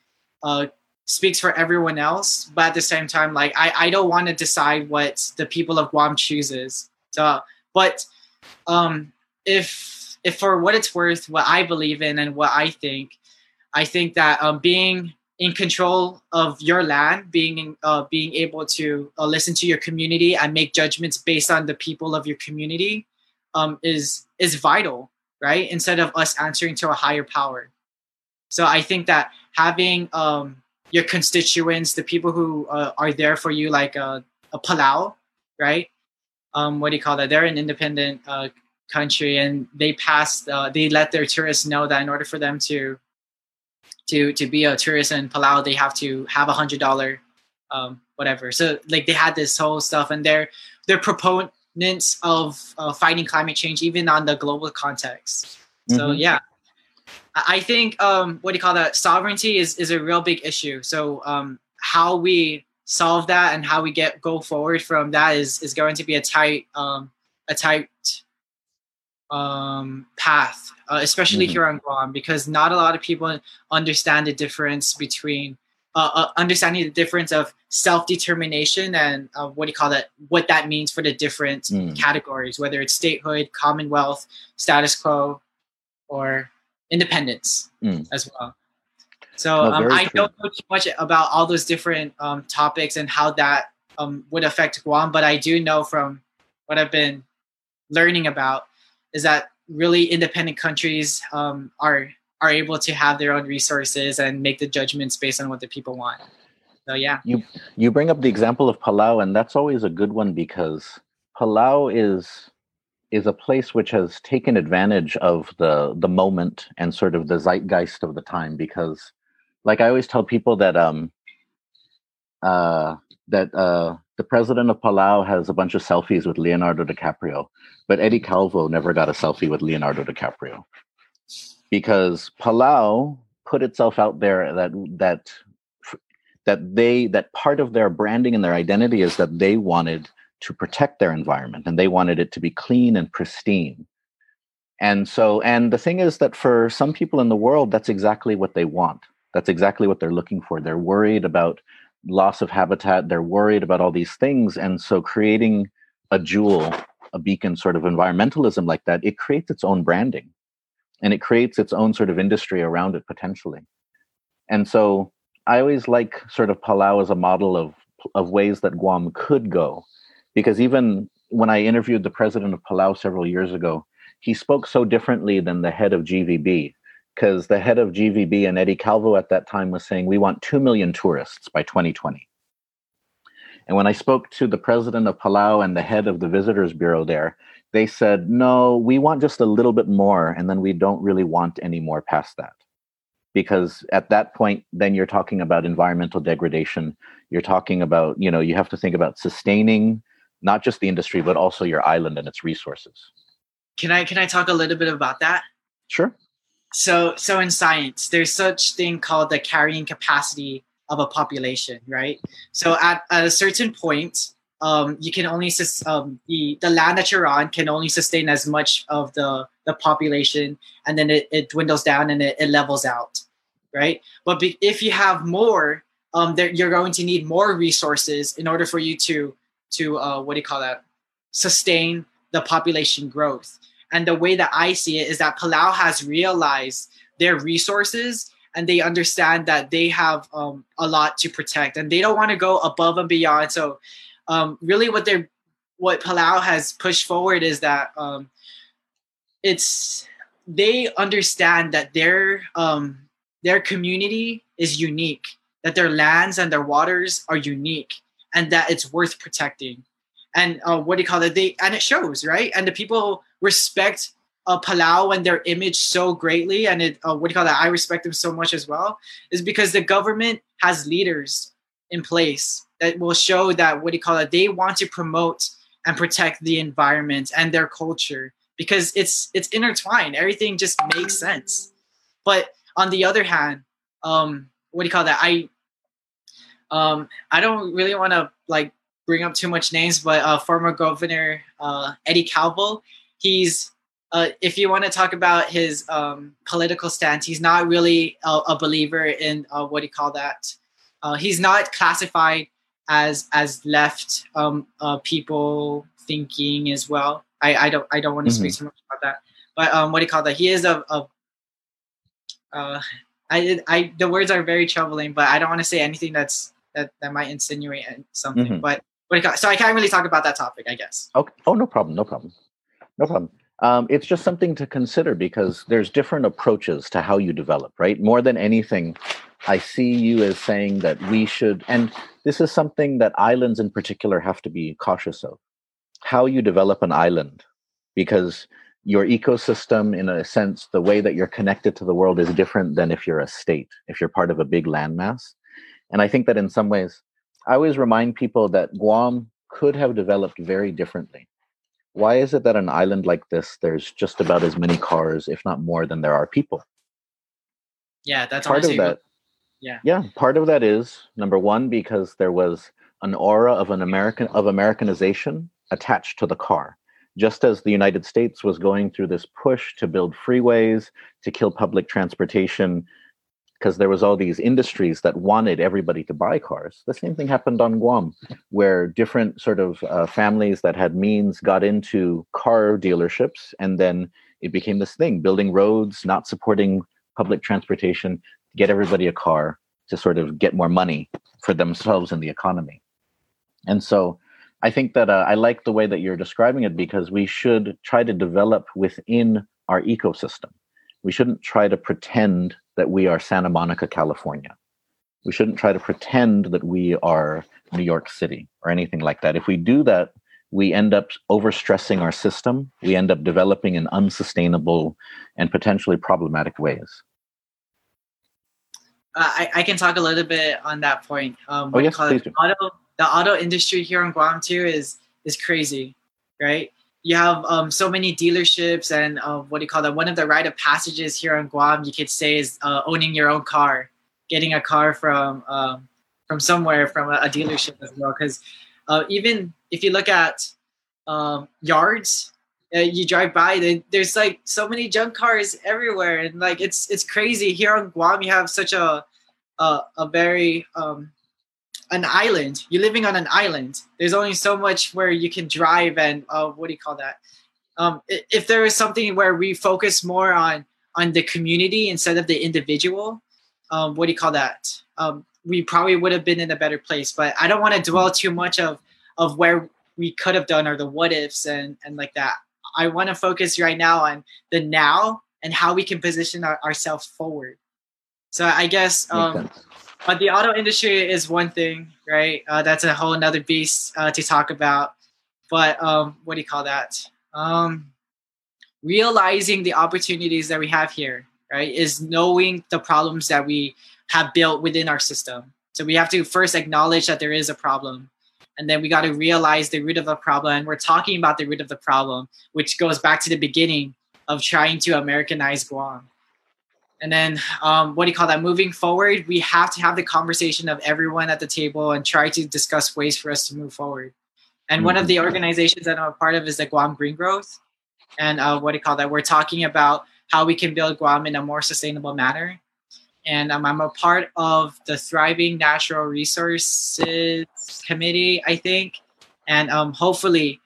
uh, speaks for everyone else. But at the same time like i, I don't want to decide what the people of guam chooses. So but um, if if for what it's worth what i believe in and what i think I think that um, being in control of your land, being uh, being able to uh, listen to your community and make judgments based on the people of your community, um, is is vital, right? Instead of us answering to a higher power. So I think that having um, your constituents, the people who uh, are there for you, like uh, a Palau, right? Um, what do you call that? They're an independent uh, country, and they passed. Uh, they let their tourists know that in order for them to to to be a tourist in Palau, they have to have a hundred dollar, um, whatever. So like they had this whole stuff, and they're they're proponents of uh, fighting climate change, even on the global context. So mm-hmm. yeah, I think um, what do you call that? Sovereignty is is a real big issue. So um, how we solve that and how we get go forward from that is is going to be a tight um, a tight um, path, uh, especially mm-hmm. here on Guam, because not a lot of people understand the difference between uh, uh, understanding the difference of self determination and uh, what do you call that? What that means for the different mm. categories, whether it's statehood, commonwealth, status quo, or independence mm. as well. So um, I don't know too much about all those different um, topics and how that um, would affect Guam, but I do know from what I've been learning about is that really independent countries um, are are able to have their own resources and make the judgments based on what the people want. So yeah. You you bring up the example of Palau, and that's always a good one because Palau is is a place which has taken advantage of the the moment and sort of the zeitgeist of the time because like i always tell people that um uh that uh the president of palau has a bunch of selfies with leonardo dicaprio but eddie calvo never got a selfie with leonardo dicaprio. Because palau put itself out there that that that they that part of their branding and their identity is that they wanted to protect their environment and they wanted it to be clean and pristine. And so and the thing is that for some people in the world that's exactly what they want. That's exactly what they're looking for. They're worried about loss of habitat they're worried about all these things and so creating a jewel a beacon sort of environmentalism like that it creates its own branding. And it creates its own sort of industry around it potentially. And so i always like sort of palau as a model of of ways that guam could go. Because even when I interviewed the president of Palau several years ago, he spoke so differently than the head of GVB. Because the head of GVB and Eddie Calvo at that time was saying, we want 2 million tourists by 2020. And when I spoke to the president of Palau and the head of the Visitors Bureau there, they said, no, we want just a little bit more. And then we don't really want any more past that. Because at that point, then you're talking about environmental degradation. You're talking about, you know, you have to think about sustaining not just the industry but also your island and its resources can i can i talk a little bit about that sure so so in science there's such thing called the carrying capacity of a population right? So at, at a certain point um, you can only sus- um, the the land that you're on can only sustain as much of the the population and then it, it dwindles down and it, it levels out right? But be- if you have more um, there, you're going to need more resources in order for you to to uh, what do you call that? Sustain the population growth and the way that i see it is that palau has realized their resources and they understand that they have um, a lot to protect and they don't want to go above and beyond so um, really what they're what palau has pushed forward is that um, it's they understand that their um, their community is unique that their lands and their waters are unique and that it's worth protecting. And uh, what do you call it? They and it shows, right? And the people respect uh, Palau and their image so greatly, and it uh, what do you call that? I respect them so much as well, is because the government has leaders in place that will show that what do you call it? They want to promote and protect the environment and their culture because it's it's intertwined. Everything just makes sense. But on the other hand, um, what do you call that? I um, I don't really want to like bring up too much names, but uh, former governor uh, Eddie Calvo, he's uh, if you want to talk about his um, political stance, he's not really a, a believer in uh, what do you call that? Uh, he's not classified as as left um, uh, people thinking as well. I, I don't I don't want to mm-hmm. speak too much about that. But um, what do you call that? He is a, a uh, I, I the words are very troubling, but I don't want to say anything that's that that might insinuate something. Mm-hmm. But so I can't really talk about that topic, I guess. Okay. Oh, no problem. No problem. No problem. Um, it's just something to consider because there's different approaches to how you develop, right? More than anything, I see you as saying that we should, and this is something that islands in particular have to be cautious of. How you develop an island, because your ecosystem, in a sense, the way that you're connected to the world is different than if you're a state, if you're part of a big landmass. And I think that in some ways, I always remind people that Guam could have developed very differently. Why is it that an island like this, there's just about as many cars, if not more, than there are people? Yeah, that's part of that. Yeah. Yeah, part of that is number one because there was an aura of an American of Americanization attached to the car. Just as the United States was going through this push to build freeways, to kill public transportation, because there was all these industries that wanted everybody to buy cars. The same thing happened on Guam, where different sort of uh, families that had means got into car dealerships, and then it became this thing: building roads, not supporting public transportation, get everybody a car to sort of get more money for themselves in the economy. And so, I think that uh, I like the way that you're describing it because we should try to develop within our ecosystem. We shouldn't try to pretend that we are Santa Monica, California. We shouldn't try to pretend that we are New York City or anything like that. If we do that, we end up overstressing our system. We end up developing in unsustainable and potentially problematic ways. Uh, I, I can talk a little bit on that point. Um, oh yes, please do. Auto, the auto industry here in Guam too is is crazy, right? You have um, so many dealerships and uh, what do you call that? One of the rite of passages here on Guam, you could say, is uh, owning your own car, getting a car from um, from somewhere from a, a dealership as well. Because uh, even if you look at um, yards, uh, you drive by, they, there's like so many junk cars everywhere, and like it's it's crazy. Here on Guam, you have such a a, a very um, an island. You're living on an island. There's only so much where you can drive, and uh, what do you call that? Um, if there is something where we focus more on on the community instead of the individual, um, what do you call that? Um, we probably would have been in a better place. But I don't want to dwell too much of of where we could have done or the what ifs and and like that. I want to focus right now on the now and how we can position our, ourselves forward. So I guess um, but the auto industry is one thing, right? Uh, that's a whole another beast uh, to talk about. But um, what do you call that? Um, realizing the opportunities that we have here, right, is knowing the problems that we have built within our system. So we have to first acknowledge that there is a problem. And then we got to realize the root of the problem. And we're talking about the root of the problem, which goes back to the beginning of trying to Americanize Guam. And then, um, what do you call that? Moving forward, we have to have the conversation of everyone at the table and try to discuss ways for us to move forward. And mm-hmm. one of the mm-hmm. organizations that I'm a part of is the Guam Green Growth. And uh, what do you call that? We're talking about how we can build Guam in a more sustainable manner and um, I'm a part of the Thriving Natural Resources Committee, I think, and um, hopefully,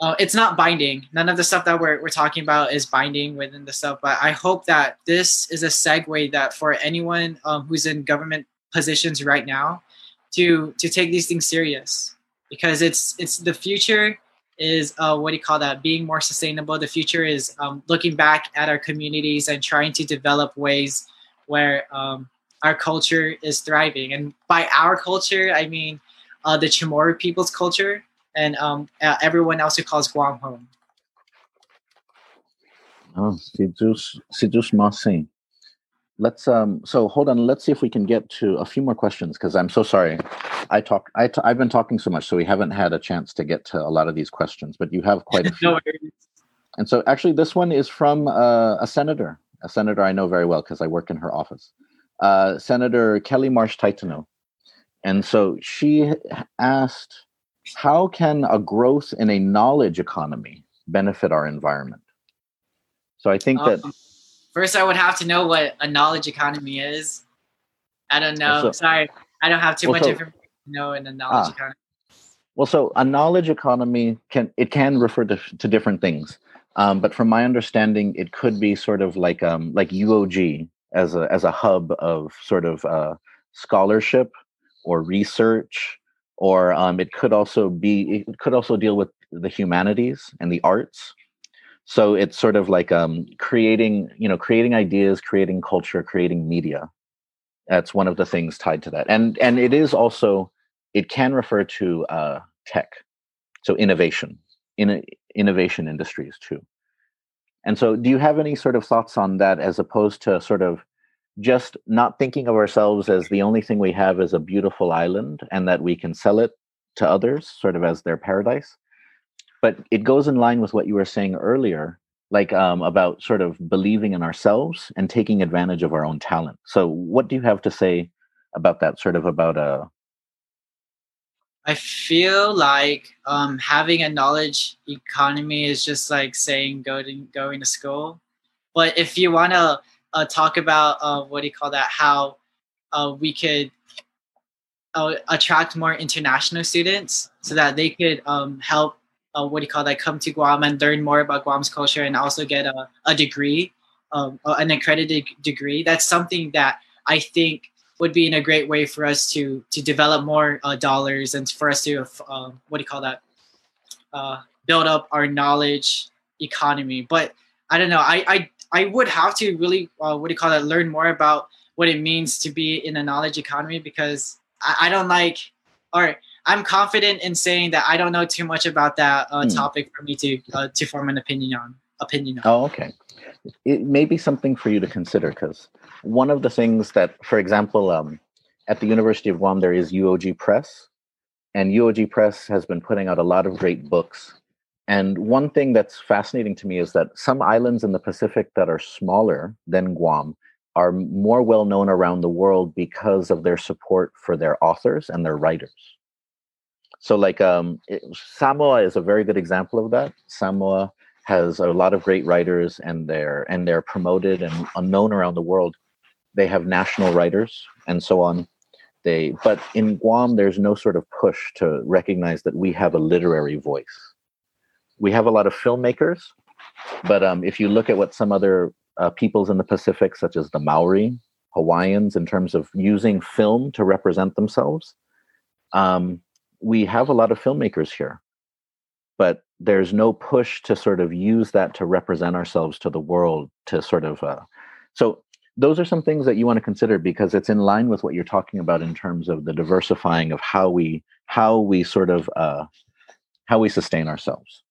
uh, it's not binding. None of the stuff that we're we're talking about is binding within the stuff, but I hope that this is a segue that for anyone um, who's in government positions right now, to to take these things serious because it's it's the future is uh, what do you call that being more sustainable the future is um, looking back at our communities and trying to develop ways where um, our culture is thriving. And by our culture, I mean uh, the Chamorro people's culture and um, uh, everyone else who calls Guam home. Oh, Sidus Sidus Masin. Let's um. So hold on. Let's see if we can get to a few more questions because I'm so sorry. I talk. I t- I've been talking so much, so we haven't had a chance to get to a lot of these questions. But you have quite a few. no and so, actually, this one is from uh, a senator a senator I know very well because I work in her office, uh, Senator Kelly Marsh Taitano. And so she asked, how can a growth in a knowledge economy benefit our environment? So I think um, that. First, I would have to know what a knowledge economy is. I don't know. So, Sorry, I don't have too well, much so, information to know in a knowledge ah, economy. Well, so a knowledge economy can it can refer to, to different things. Um, but from my understanding, it could be sort of like um, like UOG as a as a hub of sort of uh, scholarship or research, or um, it could also be it could also deal with the humanities and the arts. So it's sort of like um, creating you know creating ideas, creating culture, creating media. That's one of the things tied to that, and and it is also it can refer to uh, tech, so innovation in innovation industries too. And so, do you have any sort of thoughts on that as opposed to sort of just not thinking of ourselves as the only thing we have is a beautiful island and that we can sell it to others, sort of as their paradise? But it goes in line with what you were saying earlier, like um, about sort of believing in ourselves and taking advantage of our own talent. So, what do you have to say about that? Sort of about a uh, feel like um, having a knowledge economy is just like saying go to, going to school. But if you want to uh, talk about uh, what do you call that, how uh, we could uh, attract more international students so that they could um, help, uh, what do you call that, come to Guam and learn more about Guam's culture and also get a, a degree, um, an accredited degree. That's something that I think would be in a great way for us to to develop more uh, dollars and for us to uh, what do you call that uh, build up our knowledge economy but i don't know i i, I would have to really uh, what do you call that learn more about what it means to be in a knowledge economy because i, I don't like or I'm confident in saying that I don't know too much about that uh, Hmm. topic for me to uh, to form an opinion on. Opinion on. Oh, okay. It may be something for you to consider because one of the things that, for example, um, at the University of Guam, there is UOG Press, and UOG Press has been putting out a lot of great books. And one thing that's fascinating to me is that some islands in the Pacific that are smaller than Guam are more well known around the world because of their support for their authors and their writers. So, like um, it- Samoa is a very good example of that. Samoa has a lot of great writers, and they're and they're promoted and unknown around the world. They have national writers and so on. They, but in Guam, there's no sort of push to recognize that we have a literary voice. We have a lot of filmmakers, but um, if you look at what some other uh, peoples in the Pacific, such as the Maori, Hawaiians, in terms of using film to represent themselves, um, we have a lot of filmmakers here, but there's no push to sort of use that to represent ourselves to the world to sort of. Uh, so those are some things that you want to consider because it's in line with what you're talking about in terms of the diversifying of how we how we sort of uh, how we sustain ourselves.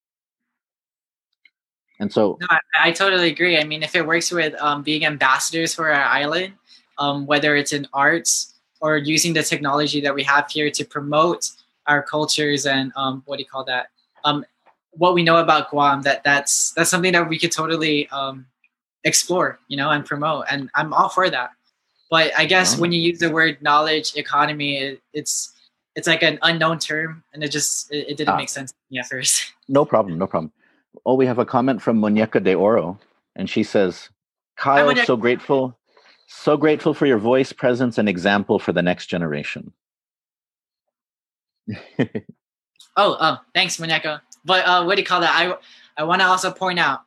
And so, No, I, I totally agree. I mean, if it works with um, being ambassadors for our island, um, whether it's in arts or using the technology that we have here to promote our cultures and um, what do you call that? Um, what we know about Guam, that that's that's something that we could totally um, explore, you know, and promote. And I'm all for that. But I guess when you use the word knowledge economy, it, it's it's like an unknown term, and it just it, it didn't Ah. make sense to me at first. no problem, no problem. Oh, we have a comment from Muñeca de Oro, and she says, "Kyle, Muñeca. so grateful, so grateful for your voice, presence, and example for the next generation." Oh, oh, thanks, Muñeca. But uh, what do you call that? I I want to also point out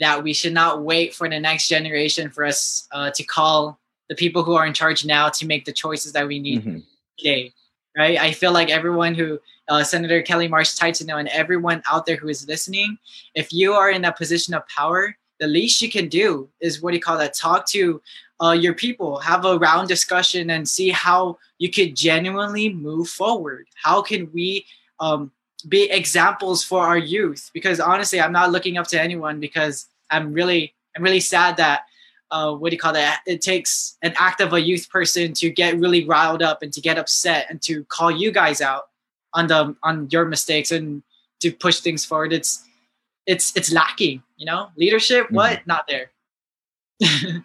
that we should not wait for the next generation for us uh, to call the people who are in charge now to make the choices that we need Mhm. today, right? I feel like everyone who uh, Senator Kelly Marsh know, and everyone out there who is listening, if you are in that position of power, the least you can do is what do you call that? Talk to uh, your people, have a round discussion, and see how you could genuinely move forward. How can we um, be examples for our youth? Because honestly, I'm not looking up to anyone because I'm really, I'm really sad that uh, what do you call that? It takes an act of a youth person to get really riled up and to get upset and to call you guys out on the on your mistakes and to push things forward. It's it's it's lacking, you know. Leadership, what? Not there.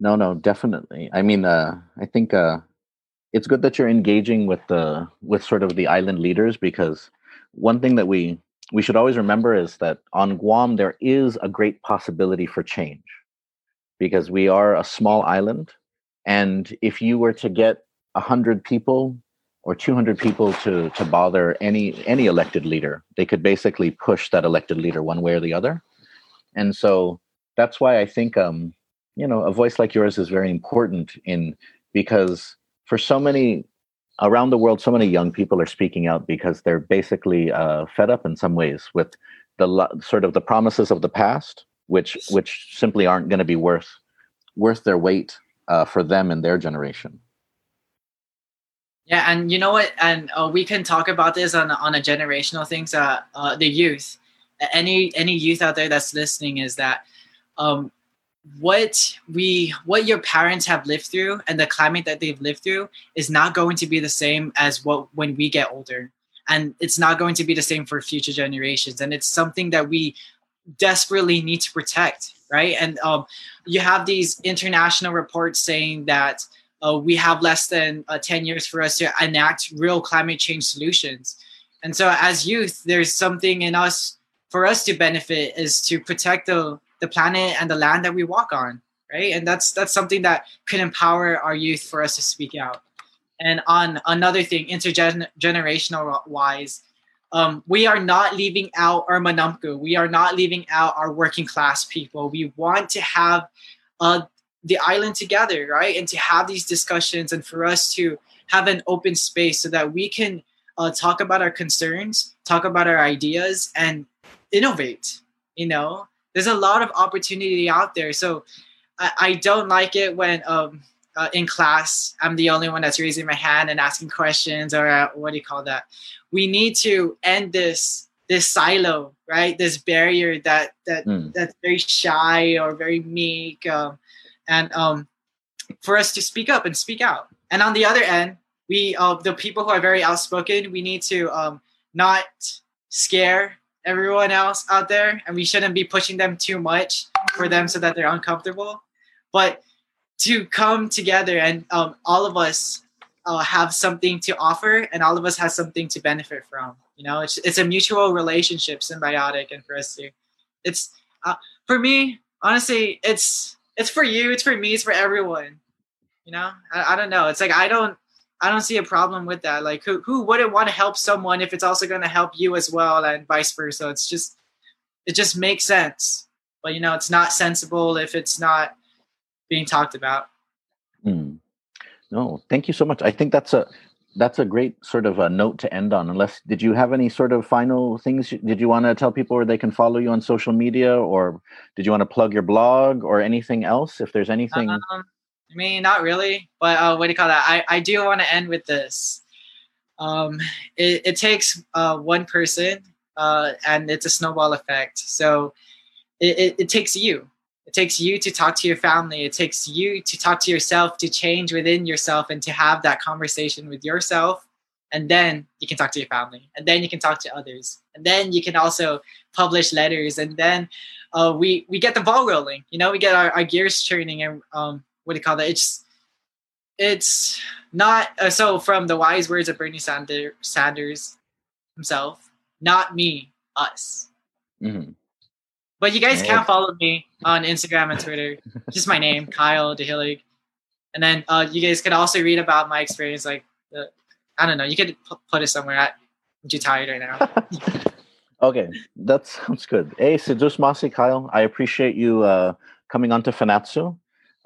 No, no, definitely. I mean, uh, I think uh, it's good that you're engaging with the with sort of the island leaders because one thing that we we should always remember is that on Guam there is a great possibility for change because we are a small island, and if you were to get a hundred people or 200 people to to bother any any elected leader they could basically push that elected leader one way or the other. And so that's why i think um you know a voice like yours is very important in because for so many around the world so many young people are speaking out because they're basically uh, fed up in some ways with the sort of the promises of the past which which simply aren't going to be worth worth their weight uh, for them and their generation Yeah, and you know what? And uh, we can talk about this on on a generational things. Uh, uh, the youth, any any youth out there that's listening, is that um, what we what your parents have lived through and the climate that they've lived through is not going to be the same as what when we get older, and it's not going to be the same for future generations. And it's something that we desperately need to protect, right? And um, you have these international reports saying that uh, we have less than uh, 10 years for us to enact real climate change solutions. And so, as youth, there's something in us for us to benefit is to protect the, the planet and the land that we walk on, right? And that's that's something that could empower our youth for us to speak out. And on another thing, intergenerational wise, um, we are not leaving out our Manamku. We are not leaving out our working class people. We want to have uh, the island together, right? And to have these discussions and for us to have an open space so that we can uh, talk about our concerns, talk about our ideas, and innovate. You know, there's a lot of opportunity out there. So I, I don't like it when um, uh, in class I'm the only one that's raising my hand and asking questions or uh, what do you call that? We need to end this this silo, right? This barrier that that mm. that's very shy or very meek, um, and um, for us to speak up and speak out. And on the other end, we uh, the people who are very outspoken, we need to um, not scare everyone else out there, and we shouldn't be pushing them too much for them so that they're uncomfortable. But to come together and um, all of us uh, have something to offer, and all of us have something to benefit from. You know, it's it's a mutual relationship, symbiotic, and for us to, it's uh, for me honestly, it's it's for you, it's for me, it's for everyone. You know, I, I don't know. It's like I don't I don't see a problem with that. Like who who wouldn't want to help someone if it's also going to help you as well and vice versa. It's just it just makes sense. But you know, it's not sensible if it's not being talked about. Mm. No, thank you so much. I think that's a that's a great sort of a note to end on. Unless did you have any sort of final things? Did you want to tell people where they can follow you on social media, or did you want to plug your blog or anything else? If there's anything. Um, I mean, not really, but uh, what do you call that? I, I do want to end with this. Um, it, it takes uh, one person, uh, and it's a snowball effect. So it, it, it takes you. It takes you to talk to your family. It takes you to talk to yourself, to change within yourself, and to have that conversation with yourself. And then you can talk to your family, and then you can talk to others, and then you can also publish letters, and then uh, we we get the ball rolling. You know, we get our, our gears turning, and um, what do you call that? It's it's not uh, so from the wise words of Bernie Sanders, Sanders himself, not me, us. Mm-hmm. But you guys can follow me on Instagram and Twitter. Just my name, Kyle DeHillig. And then uh, you guys could also read about my experience. Like, uh, I don't know, you could p- put it somewhere. At, I'm too tired right now. okay, that sounds good. Hey, Sidus Masi, Kyle, I appreciate you uh, coming on to Fanachu.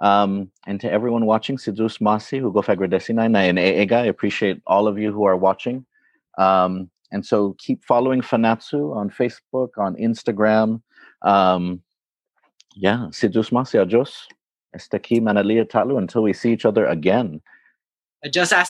Um, and to everyone watching, Sidus Masi, Hugo Fagradesina, and Eega, I appreciate all of you who are watching. Um, and so keep following Fanachu on Facebook, on Instagram. Um, yeah, Sidus Masi, adios. Este aquí Manalia Talu until we see each other again. Just asked